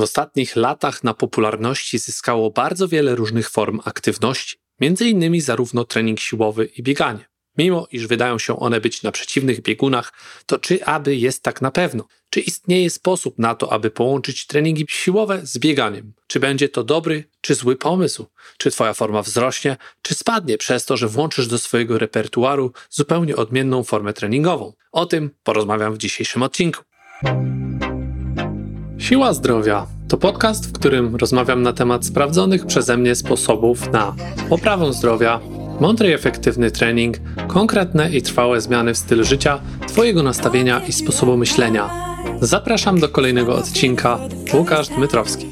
W ostatnich latach na popularności zyskało bardzo wiele różnych form aktywności, innymi zarówno trening siłowy i bieganie. Mimo iż wydają się one być na przeciwnych biegunach, to czy aby jest tak na pewno? Czy istnieje sposób na to, aby połączyć treningi siłowe z bieganiem? Czy będzie to dobry czy zły pomysł? Czy Twoja forma wzrośnie, czy spadnie przez to, że włączysz do swojego repertuaru zupełnie odmienną formę treningową? O tym porozmawiam w dzisiejszym odcinku. Siła Zdrowia to podcast, w którym rozmawiam na temat sprawdzonych przeze mnie sposobów na poprawę zdrowia mądry i efektywny trening, konkretne i trwałe zmiany w stylu życia, Twojego nastawienia i sposobu myślenia. Zapraszam do kolejnego odcinka. Łukasz Dmytrowski.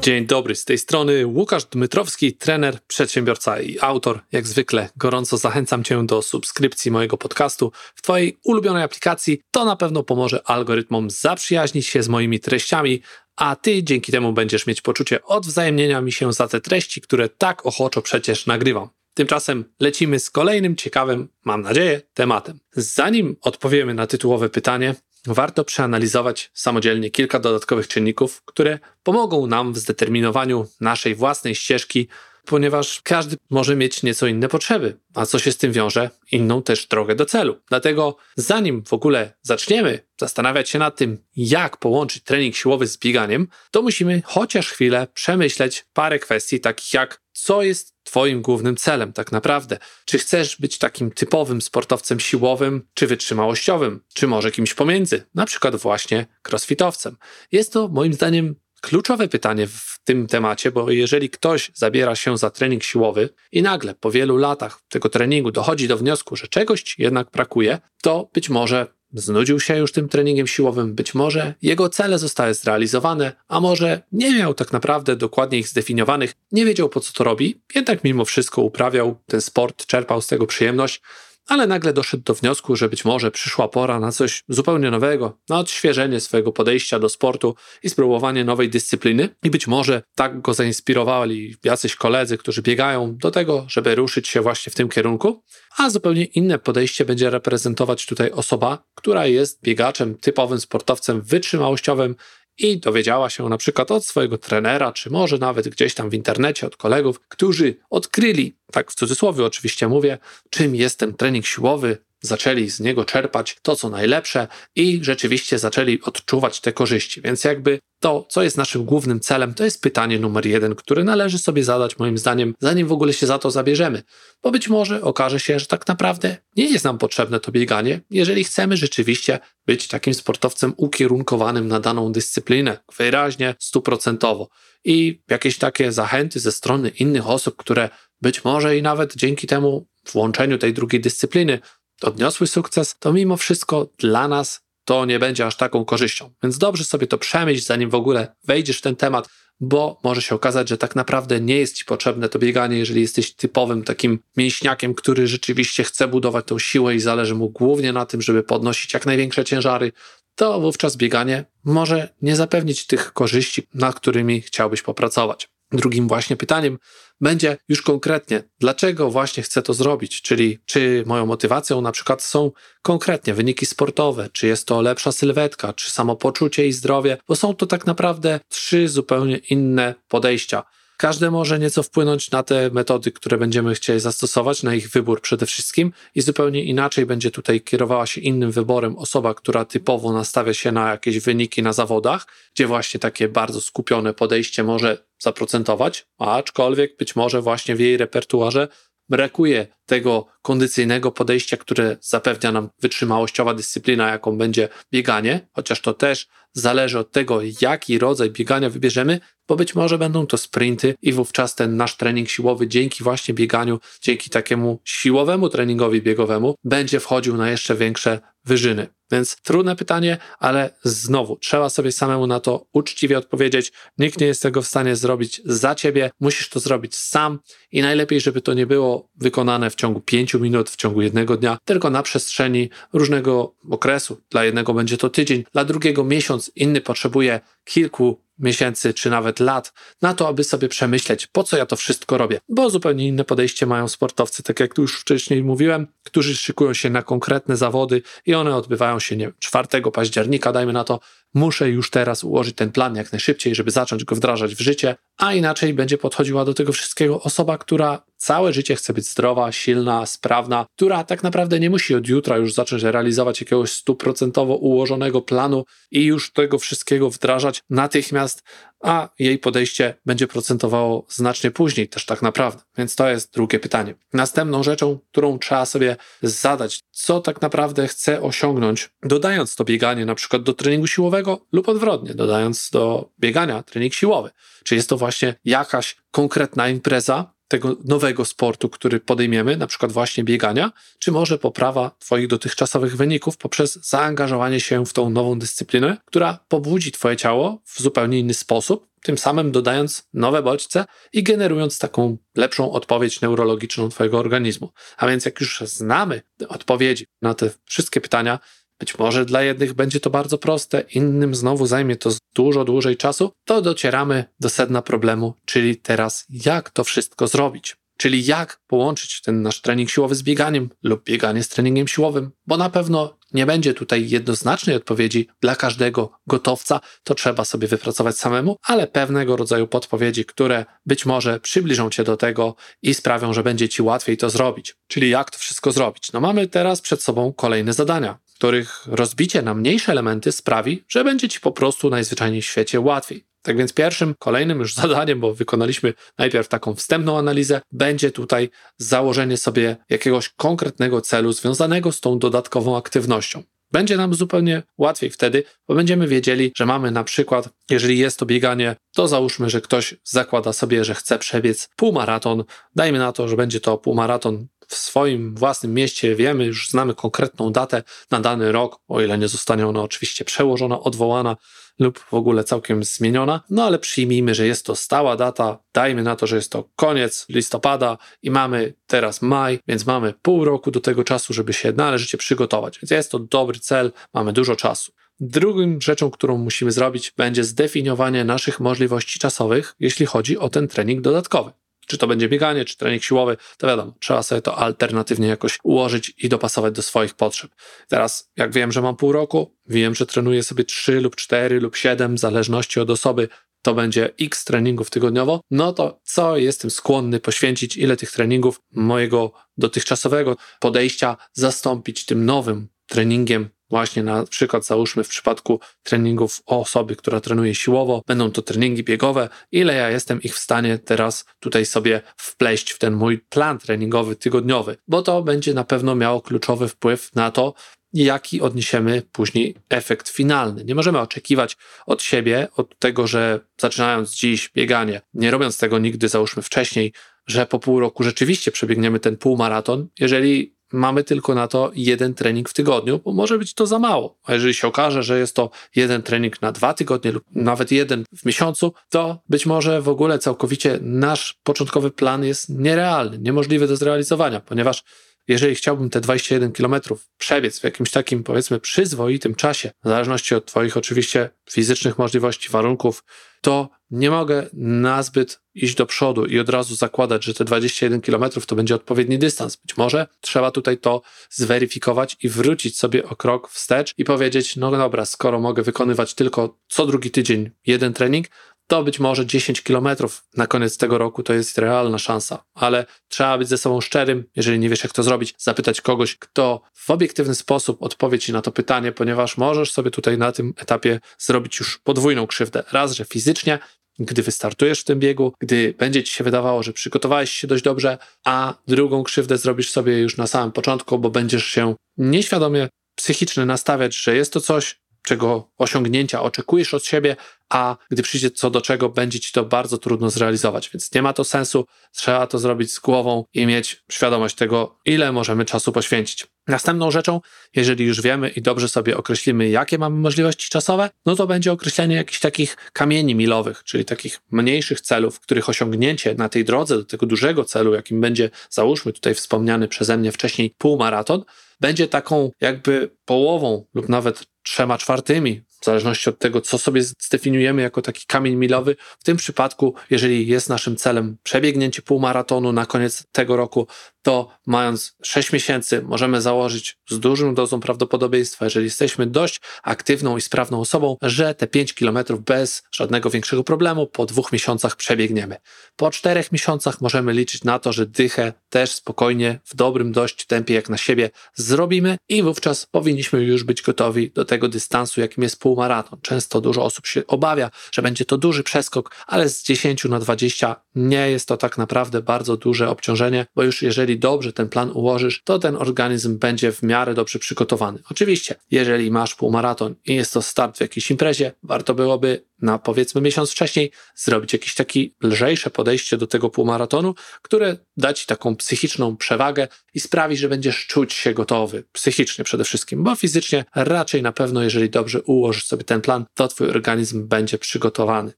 Dzień dobry, z tej strony Łukasz Dmytrowski, trener, przedsiębiorca i autor. Jak zwykle gorąco zachęcam Cię do subskrypcji mojego podcastu w Twojej ulubionej aplikacji. To na pewno pomoże algorytmom zaprzyjaźnić się z moimi treściami, a Ty dzięki temu będziesz mieć poczucie odwzajemnienia mi się za te treści, które tak ochoczo przecież nagrywam. Tymczasem lecimy z kolejnym ciekawym, mam nadzieję, tematem. Zanim odpowiemy na tytułowe pytanie, warto przeanalizować samodzielnie kilka dodatkowych czynników, które pomogą nam w zdeterminowaniu naszej własnej ścieżki, ponieważ każdy może mieć nieco inne potrzeby, a co się z tym wiąże, inną też drogę do celu. Dlatego, zanim w ogóle zaczniemy zastanawiać się nad tym, jak połączyć trening siłowy z bieganiem, to musimy chociaż chwilę przemyśleć parę kwestii, takich jak co jest Twoim głównym celem tak naprawdę. Czy chcesz być takim typowym sportowcem siłowym, czy wytrzymałościowym, czy może kimś pomiędzy, na przykład właśnie crossfitowcem? Jest to moim zdaniem kluczowe pytanie w tym temacie, bo jeżeli ktoś zabiera się za trening siłowy i nagle po wielu latach tego treningu dochodzi do wniosku, że czegoś jednak brakuje, to być może znudził się już tym treningiem siłowym, być może jego cele zostały zrealizowane, a może nie miał tak naprawdę dokładnie ich zdefiniowanych, nie wiedział po co to robi, jednak mimo wszystko uprawiał ten sport, czerpał z tego przyjemność, ale nagle doszedł do wniosku, że być może przyszła pora na coś zupełnie nowego, na odświeżenie swojego podejścia do sportu i spróbowanie nowej dyscypliny. I być może tak go zainspirowali jacyś koledzy, którzy biegają do tego, żeby ruszyć się właśnie w tym kierunku, a zupełnie inne podejście będzie reprezentować tutaj osoba, która jest biegaczem, typowym sportowcem wytrzymałościowym, i dowiedziała się na przykład od swojego trenera, czy może nawet gdzieś tam w internecie od kolegów, którzy odkryli, tak w cudzysłowie oczywiście mówię, czym jest ten trening siłowy, zaczęli z niego czerpać to, co najlepsze i rzeczywiście zaczęli odczuwać te korzyści. Więc jakby to, co jest naszym głównym celem, to jest pytanie numer jeden, które należy sobie zadać, moim zdaniem, zanim w ogóle się za to zabierzemy. Bo być może okaże się, że tak naprawdę nie jest nam potrzebne to bieganie, jeżeli chcemy rzeczywiście być takim sportowcem ukierunkowanym na daną dyscyplinę, wyraźnie, stuprocentowo. I jakieś takie zachęty ze strony innych osób, które być może i nawet dzięki temu włączeniu tej drugiej dyscypliny odniosły sukces, to mimo wszystko dla nas to nie będzie aż taką korzyścią. Więc dobrze sobie to przemyśl, zanim w ogóle wejdziesz w ten temat, bo może się okazać, że tak naprawdę nie jest ci potrzebne to bieganie, jeżeli jesteś typowym takim mięśniakiem, który rzeczywiście chce budować tą siłę i zależy mu głównie na tym, żeby podnosić jak największe ciężary, to wówczas bieganie może nie zapewnić tych korzyści, nad którymi chciałbyś popracować. Drugim właśnie pytaniem będzie już konkretnie, dlaczego właśnie chcę to zrobić, czyli czy moją motywacją na przykład są konkretnie wyniki sportowe, czy jest to lepsza sylwetka, czy samopoczucie i zdrowie, bo są to tak naprawdę trzy zupełnie inne podejścia. Każde może nieco wpłynąć na te metody, które będziemy chcieli zastosować, na ich wybór przede wszystkim i zupełnie inaczej będzie tutaj kierowała się innym wyborem osoba, która typowo nastawia się na jakieś wyniki na zawodach, gdzie właśnie takie bardzo skupione podejście może zaprocentować, aczkolwiek być może właśnie w jej repertuarze brakuje tego kondycyjnego podejścia, które zapewnia nam wytrzymałościowa dyscyplina, jaką będzie bieganie, chociaż to też zależy od tego, jaki rodzaj biegania wybierzemy, bo być może będą to sprinty i wówczas ten nasz trening siłowy dzięki właśnie bieganiu, dzięki takiemu siłowemu treningowi biegowemu będzie wchodził na jeszcze większe wyżyny. Więc trudne pytanie, ale znowu trzeba sobie samemu na to uczciwie odpowiedzieć. Nikt nie jest tego w stanie zrobić za ciebie, musisz to zrobić sam i najlepiej, żeby to nie było wykonane w ciągu pięciu minut, w ciągu jednego dnia, tylko na przestrzeni różnego okresu. Dla jednego będzie to tydzień, dla drugiego miesiąc, inny potrzebuje kilku miesięcy czy nawet lat na to, aby sobie przemyśleć, po co ja to wszystko robię. Bo zupełnie inne podejście mają sportowcy, tak jak tu już wcześniej mówiłem, którzy szykują się na konkretne zawody i one odbywają się nie wiem, 4 października, dajmy na to, muszę już teraz ułożyć ten plan jak najszybciej, żeby zacząć go wdrażać w życie, a inaczej będzie podchodziła do tego wszystkiego osoba, która całe życie chce być zdrowa, silna, sprawna, która tak naprawdę nie musi od jutra już zacząć realizować jakiegoś stuprocentowo ułożonego planu i już tego wszystkiego wdrażać natychmiast, a jej podejście będzie procentowało znacznie później też tak naprawdę. Więc to jest drugie pytanie. Następną rzeczą, którą trzeba sobie zadać, co tak naprawdę chcę osiągnąć, dodając to bieganie na przykład do treningu siłowego lub odwrotnie, dodając do biegania trening siłowy. Czy jest to właśnie jakaś konkretna impreza, tego nowego sportu, który podejmiemy, na przykład właśnie biegania, czy może poprawa Twoich dotychczasowych wyników poprzez zaangażowanie się w tą nową dyscyplinę, która pobudzi Twoje ciało w zupełnie inny sposób, tym samym dodając nowe bodźce i generując taką lepszą odpowiedź neurologiczną Twojego organizmu. A więc jak już znamy odpowiedzi na te wszystkie pytania, być może dla jednych będzie to bardzo proste, innym znowu zajmie to dużo dłużej czasu, to docieramy do sedna problemu, czyli teraz jak to wszystko zrobić. Czyli jak połączyć ten nasz trening siłowy z bieganiem lub bieganie z treningiem siłowym, bo na pewno nie będzie tutaj jednoznacznej odpowiedzi dla każdego gotowca, to trzeba sobie wypracować samemu, ale pewnego rodzaju podpowiedzi, które być może przybliżą cię do tego i sprawią, że będzie ci łatwiej to zrobić. Czyli jak to wszystko zrobić? No mamy teraz przed sobą kolejne zadania których rozbicie na mniejsze elementy sprawi, że będzie ci po prostu najzwyczajniej w świecie łatwiej. Tak więc pierwszym, kolejnym już zadaniem, bo wykonaliśmy najpierw taką wstępną analizę, będzie tutaj założenie sobie jakiegoś konkretnego celu związanego z tą dodatkową aktywnością. Będzie nam zupełnie łatwiej wtedy, bo będziemy wiedzieli, że mamy na przykład, jeżeli jest to bieganie, to załóżmy, że ktoś zakłada sobie, że chce przebiec półmaraton. Dajmy na to, że będzie to półmaraton w swoim własnym mieście wiemy, już znamy konkretną datę na dany rok, o ile nie zostanie ona oczywiście przełożona, odwołana lub w ogóle całkiem zmieniona. No ale przyjmijmy, że jest to stała data, dajmy na to, że jest to koniec listopada i mamy teraz maj, więc mamy pół roku do tego czasu, żeby się należycie przygotować. Więc jest to dobry cel, mamy dużo czasu. Drugą rzeczą, którą musimy zrobić, będzie zdefiniowanie naszych możliwości czasowych, jeśli chodzi o ten trening dodatkowy czy to będzie bieganie, czy trening siłowy, to wiadomo, trzeba sobie to alternatywnie jakoś ułożyć i dopasować do swoich potrzeb. Teraz, jak wiem, że mam pół roku, wiem, że trenuję sobie 3 lub 4 lub 7, w zależności od osoby, to będzie x treningów tygodniowo, no to co jestem skłonny poświęcić, ile tych treningów mojego dotychczasowego podejścia zastąpić tym nowym treningiem Właśnie na przykład załóżmy w przypadku treningów osoby, która trenuje siłowo, będą to treningi biegowe, ile ja jestem ich w stanie teraz tutaj sobie wpleść w ten mój plan treningowy tygodniowy, bo to będzie na pewno miało kluczowy wpływ na to, jaki odniesiemy później efekt finalny. Nie możemy oczekiwać od siebie, od tego, że zaczynając dziś bieganie, nie robiąc tego nigdy, załóżmy wcześniej, że po pół roku rzeczywiście przebiegniemy ten półmaraton, jeżeli mamy tylko na to jeden trening w tygodniu, bo może być to za mało. A jeżeli się okaże, że jest to jeden trening na dwa tygodnie lub nawet jeden w miesiącu, to być może w ogóle całkowicie nasz początkowy plan jest nierealny, niemożliwy do zrealizowania, ponieważ jeżeli chciałbym te 21 km przebiec w jakimś takim, powiedzmy, przyzwoitym czasie, w zależności od Twoich oczywiście fizycznych możliwości, warunków, to nie mogę nazbyt iść do przodu i od razu zakładać, że te 21 km to będzie odpowiedni dystans. Być może trzeba tutaj to zweryfikować i wrócić sobie o krok wstecz i powiedzieć: No dobra, skoro mogę wykonywać tylko co drugi tydzień jeden trening, to być może 10 kilometrów na koniec tego roku to jest realna szansa, ale trzeba być ze sobą szczerym, jeżeli nie wiesz, jak to zrobić, zapytać kogoś, kto w obiektywny sposób odpowie ci na to pytanie, ponieważ możesz sobie tutaj na tym etapie zrobić już podwójną krzywdę. Raz, że fizycznie, gdy wystartujesz w tym biegu, gdy będzie ci się wydawało, że przygotowałeś się dość dobrze, a drugą krzywdę zrobisz sobie już na samym początku, bo będziesz się nieświadomie psychicznie nastawiać, że jest to coś, czego osiągnięcia oczekujesz od siebie, a gdy przyjdzie co do czego, będzie ci to bardzo trudno zrealizować. Więc nie ma to sensu, trzeba to zrobić z głową i mieć świadomość tego, ile możemy czasu poświęcić. Następną rzeczą, jeżeli już wiemy i dobrze sobie określimy, jakie mamy możliwości czasowe, no to będzie określenie jakichś takich kamieni milowych, czyli takich mniejszych celów, których osiągnięcie na tej drodze do tego dużego celu, jakim będzie, załóżmy tutaj wspomniany przeze mnie wcześniej półmaraton, będzie taką jakby połową lub nawet trzema czwartymi w zależności od tego, co sobie zdefiniujemy jako taki kamień milowy. W tym przypadku, jeżeli jest naszym celem przebiegnięcie półmaratonu na koniec tego roku, to mając 6 miesięcy możemy założyć z dużą dozą prawdopodobieństwa, jeżeli jesteśmy dość aktywną i sprawną osobą, że te 5 kilometrów bez żadnego większego problemu po dwóch miesiącach przebiegniemy. Po czterech miesiącach możemy liczyć na to, że dychę też spokojnie, w dobrym dość tempie jak na siebie zrobimy i wówczas powinniśmy już być gotowi do tego dystansu, jakim jest półmaraton. Często dużo osób się obawia, że będzie to duży przeskok, ale z 10 na 20 nie jest to tak naprawdę bardzo duże obciążenie, bo już jeżeli dobrze ten plan ułożysz, to ten organizm będzie w miarę dobrze przygotowany. Oczywiście, jeżeli masz półmaraton i jest to start w jakiejś imprezie, warto byłoby na powiedzmy miesiąc wcześniej zrobić jakieś takie lżejsze podejście do tego półmaratonu, które da ci taką psychiczną przewagę i sprawi, że będziesz czuć się gotowy, psychicznie przede wszystkim, bo fizycznie raczej na pewno, jeżeli dobrze ułożysz sobie ten plan, to twój organizm będzie przygotowany.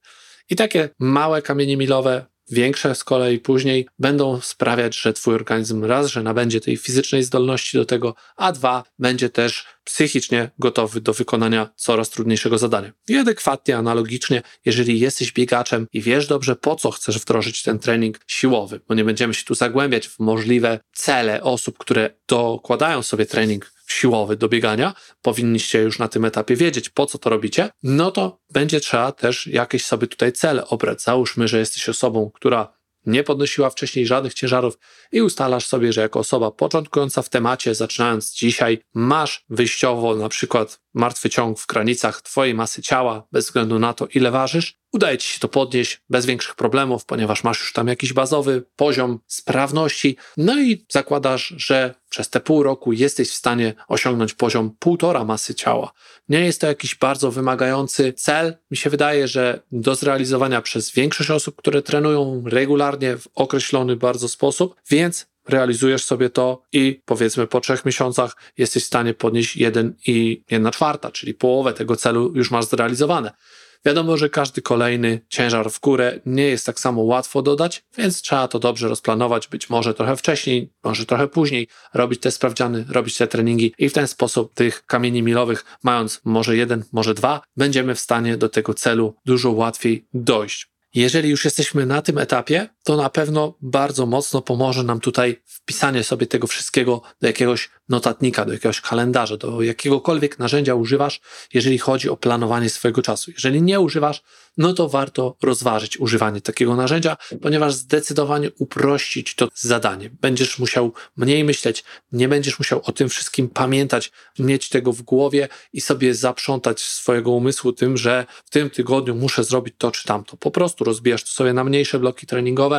I takie małe kamienie milowe Większe z kolei później będą sprawiać, że twój organizm raz, że nabędzie tej fizycznej zdolności do tego, a dwa, będzie też psychicznie gotowy do wykonania coraz trudniejszego zadania. I adekwatnie, analogicznie, jeżeli jesteś biegaczem i wiesz dobrze, po co chcesz wdrożyć ten trening siłowy, bo nie będziemy się tu zagłębiać w możliwe cele osób, które dokładają sobie trening siłowy do biegania, powinniście już na tym etapie wiedzieć, po co to robicie, no to będzie trzeba też jakieś sobie tutaj cele obrać. Załóżmy, że jesteś osobą, która nie podnosiła wcześniej żadnych ciężarów i ustalasz sobie, że jako osoba początkująca w temacie, zaczynając dzisiaj, masz wyjściowo na przykład martwy ciąg w granicach Twojej masy ciała, bez względu na to, ile ważysz, udaje Ci się to podnieść bez większych problemów, ponieważ masz już tam jakiś bazowy poziom sprawności, no i zakładasz, że przez te pół roku jesteś w stanie osiągnąć poziom półtora masy ciała. Nie jest to jakiś bardzo wymagający cel. Mi się wydaje, że do zrealizowania przez większość osób, które trenują regularnie w określony bardzo sposób, więc realizujesz sobie to i powiedzmy po trzech miesiącach jesteś w stanie podnieść jeden i jedna czwarta, czyli połowę tego celu już masz zrealizowane. Wiadomo, że każdy kolejny ciężar w górę nie jest tak samo łatwo dodać, więc trzeba to dobrze rozplanować, być może trochę wcześniej, może trochę później, robić te sprawdziany, robić te treningi i w ten sposób tych kamieni milowych, mając może jeden, może dwa, będziemy w stanie do tego celu dużo łatwiej dojść. Jeżeli już jesteśmy na tym etapie, to na pewno bardzo mocno pomoże nam tutaj wpisanie sobie tego wszystkiego do jakiegoś notatnika, do jakiegoś kalendarza, do jakiegokolwiek narzędzia używasz, jeżeli chodzi o planowanie swojego czasu. Jeżeli nie używasz, no to warto rozważyć używanie takiego narzędzia, ponieważ zdecydowanie uprościć to zadanie. Będziesz musiał mniej myśleć, nie będziesz musiał o tym wszystkim pamiętać, mieć tego w głowie i sobie zaprzątać swojego umysłu tym, że w tym tygodniu muszę zrobić to czy tamto. Po prostu rozbijasz to sobie na mniejsze bloki treningowe,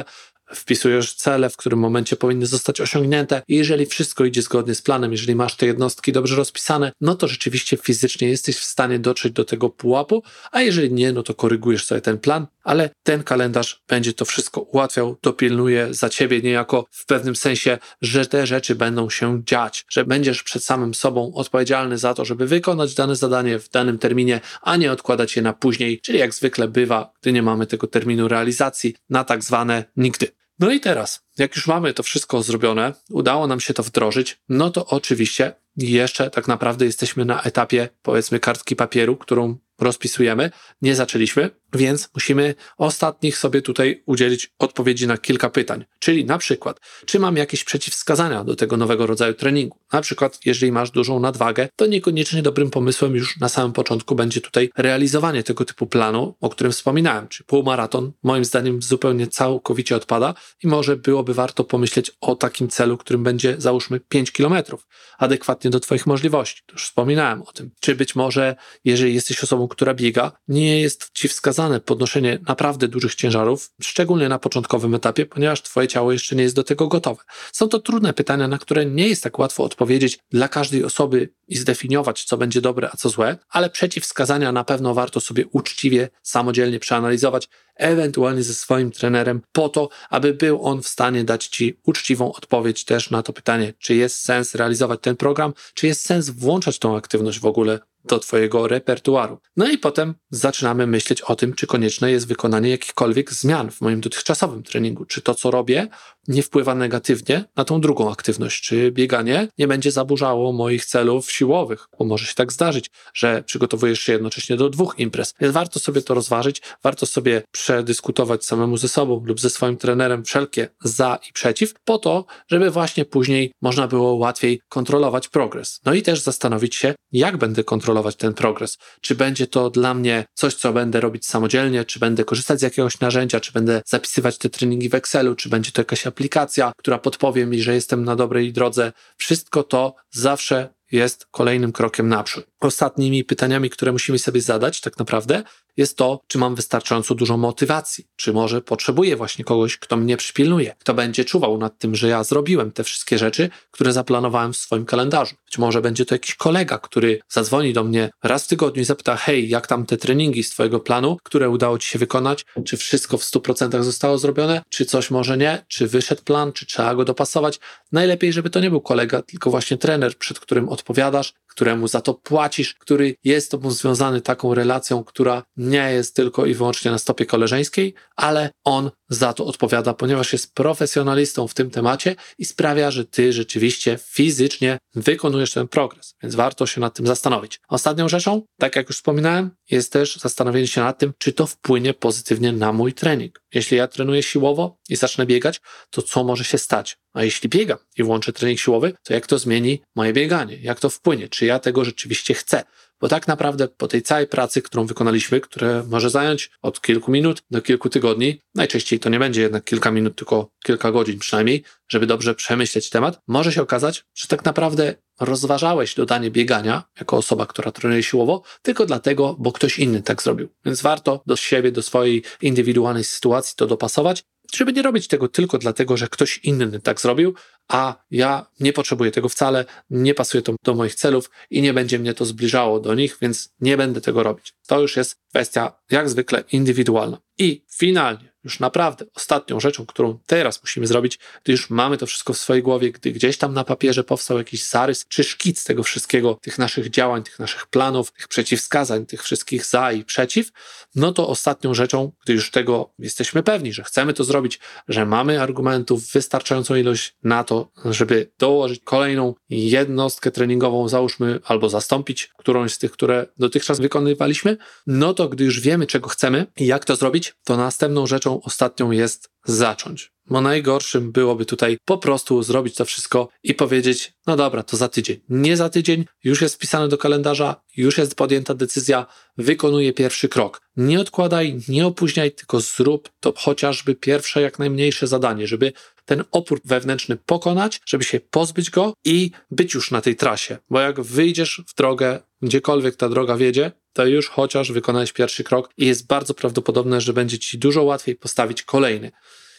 wpisujesz cele, w którym momencie powinny zostać osiągnięte. I jeżeli wszystko idzie zgodnie z planem, jeżeli masz te jednostki dobrze rozpisane, no to rzeczywiście fizycznie jesteś w stanie dotrzeć do tego pułapu, a jeżeli nie, no to korygujesz sobie ten plan, ale ten kalendarz będzie to wszystko ułatwiał, dopilnuje za ciebie niejako w pewnym sensie, że te rzeczy będą się dziać, że będziesz przed samym sobą odpowiedzialny za to, żeby wykonać dane zadanie w danym terminie, a nie odkładać je na później, czyli jak zwykle bywa, gdy nie mamy tego terminu realizacji, na tak zwane nigdy. No i teraz, jak już mamy to wszystko zrobione, udało nam się to wdrożyć, no to oczywiście jeszcze tak naprawdę jesteśmy na etapie, powiedzmy, kartki papieru, którą rozpisujemy. Nie zaczęliśmy, więc musimy ostatnich sobie tutaj udzielić odpowiedzi na kilka pytań. Czyli na przykład, czy mam jakieś przeciwwskazania do tego nowego rodzaju treningu? Na przykład, jeżeli masz dużą nadwagę, to niekoniecznie dobrym pomysłem już na samym początku będzie tutaj realizowanie tego typu planu, o którym wspominałem. Czy półmaraton, moim zdaniem, zupełnie całkowicie odpada i może byłoby warto pomyśleć o takim celu, którym będzie załóżmy 5 kilometrów, adekwatnie do Twoich możliwości. Już wspominałem o tym. Czy być może, jeżeli jesteś osobą, która biega, nie jest Ci wskazane podnoszenie naprawdę dużych ciężarów, szczególnie na początkowym etapie, ponieważ Twoje ciało jeszcze nie jest do tego gotowe. Są to trudne pytania, na które nie jest tak łatwo odpowiedzieć dla każdej osoby i zdefiniować, co będzie dobre, a co złe, ale przeciwwskazania na pewno warto sobie uczciwie, samodzielnie przeanalizować, ewentualnie ze swoim trenerem, po to, aby był on w stanie dać Ci uczciwą odpowiedź też na to pytanie, czy jest sens realizować ten program, czy jest sens włączać tą aktywność w ogóle do Twojego repertuaru. No i potem zaczynamy myśleć o tym, czy konieczne jest wykonanie jakichkolwiek zmian w moim dotychczasowym treningu. Czy to, co robię, nie wpływa negatywnie na tą drugą aktywność, czy bieganie nie będzie zaburzało moich celów siłowych, bo może się tak zdarzyć, że przygotowujesz się jednocześnie do dwóch imprez. Więc warto sobie to rozważyć, warto sobie przedyskutować samemu ze sobą lub ze swoim trenerem wszelkie za i przeciw, po to, żeby właśnie później można było łatwiej kontrolować progres. No i też zastanowić się, jak będę kontrolować ten progres. Czy będzie to dla mnie coś, co będę robić samodzielnie, czy będę korzystać z jakiegoś narzędzia, czy będę zapisywać te treningi w Excelu, czy będzie to jakaś aplikacja, która podpowie mi, że jestem na dobrej drodze. Wszystko to zawsze jest kolejnym krokiem naprzód. Ostatnimi pytaniami, które musimy sobie zadać, tak naprawdę, jest to, czy mam wystarczająco dużo motywacji, czy może potrzebuję właśnie kogoś, kto mnie przypilnuje, kto będzie czuwał nad tym, że ja zrobiłem te wszystkie rzeczy, które zaplanowałem w swoim kalendarzu. Być może będzie to jakiś kolega, który zadzwoni do mnie raz w tygodniu i zapyta: Hej, jak tam te treningi z Twojego planu, które udało Ci się wykonać? Czy wszystko w 100% zostało zrobione? Czy coś może nie? Czy wyszedł plan? Czy trzeba go dopasować? Najlepiej, żeby to nie był kolega, tylko właśnie trener, przed którym odpowiadasz, któremu za to płacisz, który jest tobą związany taką relacją, która nie jest tylko i wyłącznie na stopie koleżeńskiej, ale on za to odpowiada, ponieważ jest profesjonalistą w tym temacie i sprawia, że ty rzeczywiście fizycznie wykonujesz ten progres, więc warto się nad tym zastanowić. Ostatnią rzeczą, tak jak już wspominałem, jest też zastanowienie się nad tym, czy to wpłynie pozytywnie na mój trening. Jeśli ja trenuję siłowo i zacznę biegać, to co może się stać? A jeśli biegam i włączę trening siłowy, to jak to zmieni moje bieganie? Jak to wpłynie? Czy ja tego rzeczywiście chcę? Bo tak naprawdę po tej całej pracy, którą wykonaliśmy, które może zająć od kilku minut do kilku tygodni, najczęściej to nie będzie jednak kilka minut, tylko kilka godzin przynajmniej, żeby dobrze przemyśleć temat, może się okazać, że tak naprawdę rozważałeś dodanie biegania jako osoba, która trenuje siłowo, tylko dlatego, bo ktoś inny tak zrobił. Więc warto do siebie, do swojej indywidualnej sytuacji to dopasować żeby nie robić tego tylko dlatego, że ktoś inny tak zrobił, a ja nie potrzebuję tego wcale, nie pasuje to do moich celów i nie będzie mnie to zbliżało do nich, więc nie będę tego robić. To już jest kwestia jak zwykle indywidualna. I finalnie, już naprawdę ostatnią rzeczą, którą teraz musimy zrobić, gdy już mamy to wszystko w swojej głowie, gdy gdzieś tam na papierze powstał jakiś zarys czy szkic tego wszystkiego, tych naszych działań, tych naszych planów, tych przeciwwskazań, tych wszystkich za i przeciw, no to ostatnią rzeczą, gdy już tego jesteśmy pewni, że chcemy to zrobić, że mamy argumentów wystarczającą ilość na to, żeby dołożyć kolejną jednostkę treningową, załóżmy, albo zastąpić którąś z tych, które dotychczas wykonywaliśmy, no to gdy już wiemy, czego chcemy i jak to zrobić, to następną rzeczą ostatnią jest zacząć. Bo najgorszym byłoby tutaj po prostu zrobić to wszystko i powiedzieć, no dobra, to za tydzień. Nie za tydzień, już jest wpisane do kalendarza, już jest podjęta decyzja, wykonuję pierwszy krok. Nie odkładaj, nie opóźniaj, tylko zrób to chociażby pierwsze, jak najmniejsze zadanie, żeby ten opór wewnętrzny pokonać, żeby się pozbyć go i być już na tej trasie. Bo jak wyjdziesz w drogę, gdziekolwiek ta droga wiedzie, to już chociaż wykonałeś pierwszy krok i jest bardzo prawdopodobne, że będzie ci dużo łatwiej postawić kolejny.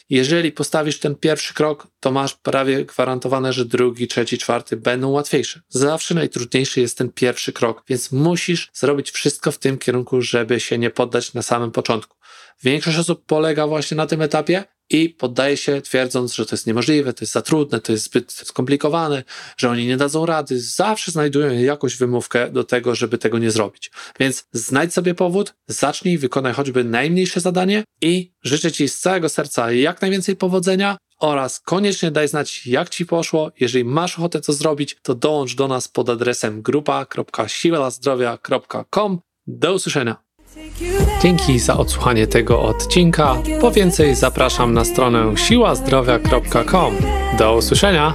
Jeżeli postawisz ten pierwszy krok, to masz prawie gwarantowane, że drugi, trzeci, czwarty będą łatwiejsze. Zawsze najtrudniejszy jest ten pierwszy krok, więc musisz zrobić wszystko w tym kierunku, żeby się nie poddać na samym początku. Większość osób polega właśnie na tym etapie i poddaje się twierdząc, że to jest niemożliwe, to jest za trudne, to jest zbyt skomplikowane, że oni nie dadzą rady. Zawsze znajdują jakąś wymówkę do tego, żeby tego nie zrobić. Więc znajdź sobie powód, zacznij, wykonaj choćby najmniejsze zadanie i życzę Ci z całego serca jak najwięcej powodzenia oraz koniecznie daj znać, jak Ci poszło. Jeżeli masz ochotę to zrobić, to dołącz do nas pod adresem grupa.siłelazdrowia.com. Do usłyszenia. Dzięki za odsłuchanie tego odcinka. Po więcej zapraszam na stronę siłazdrowia.com. Do usłyszenia!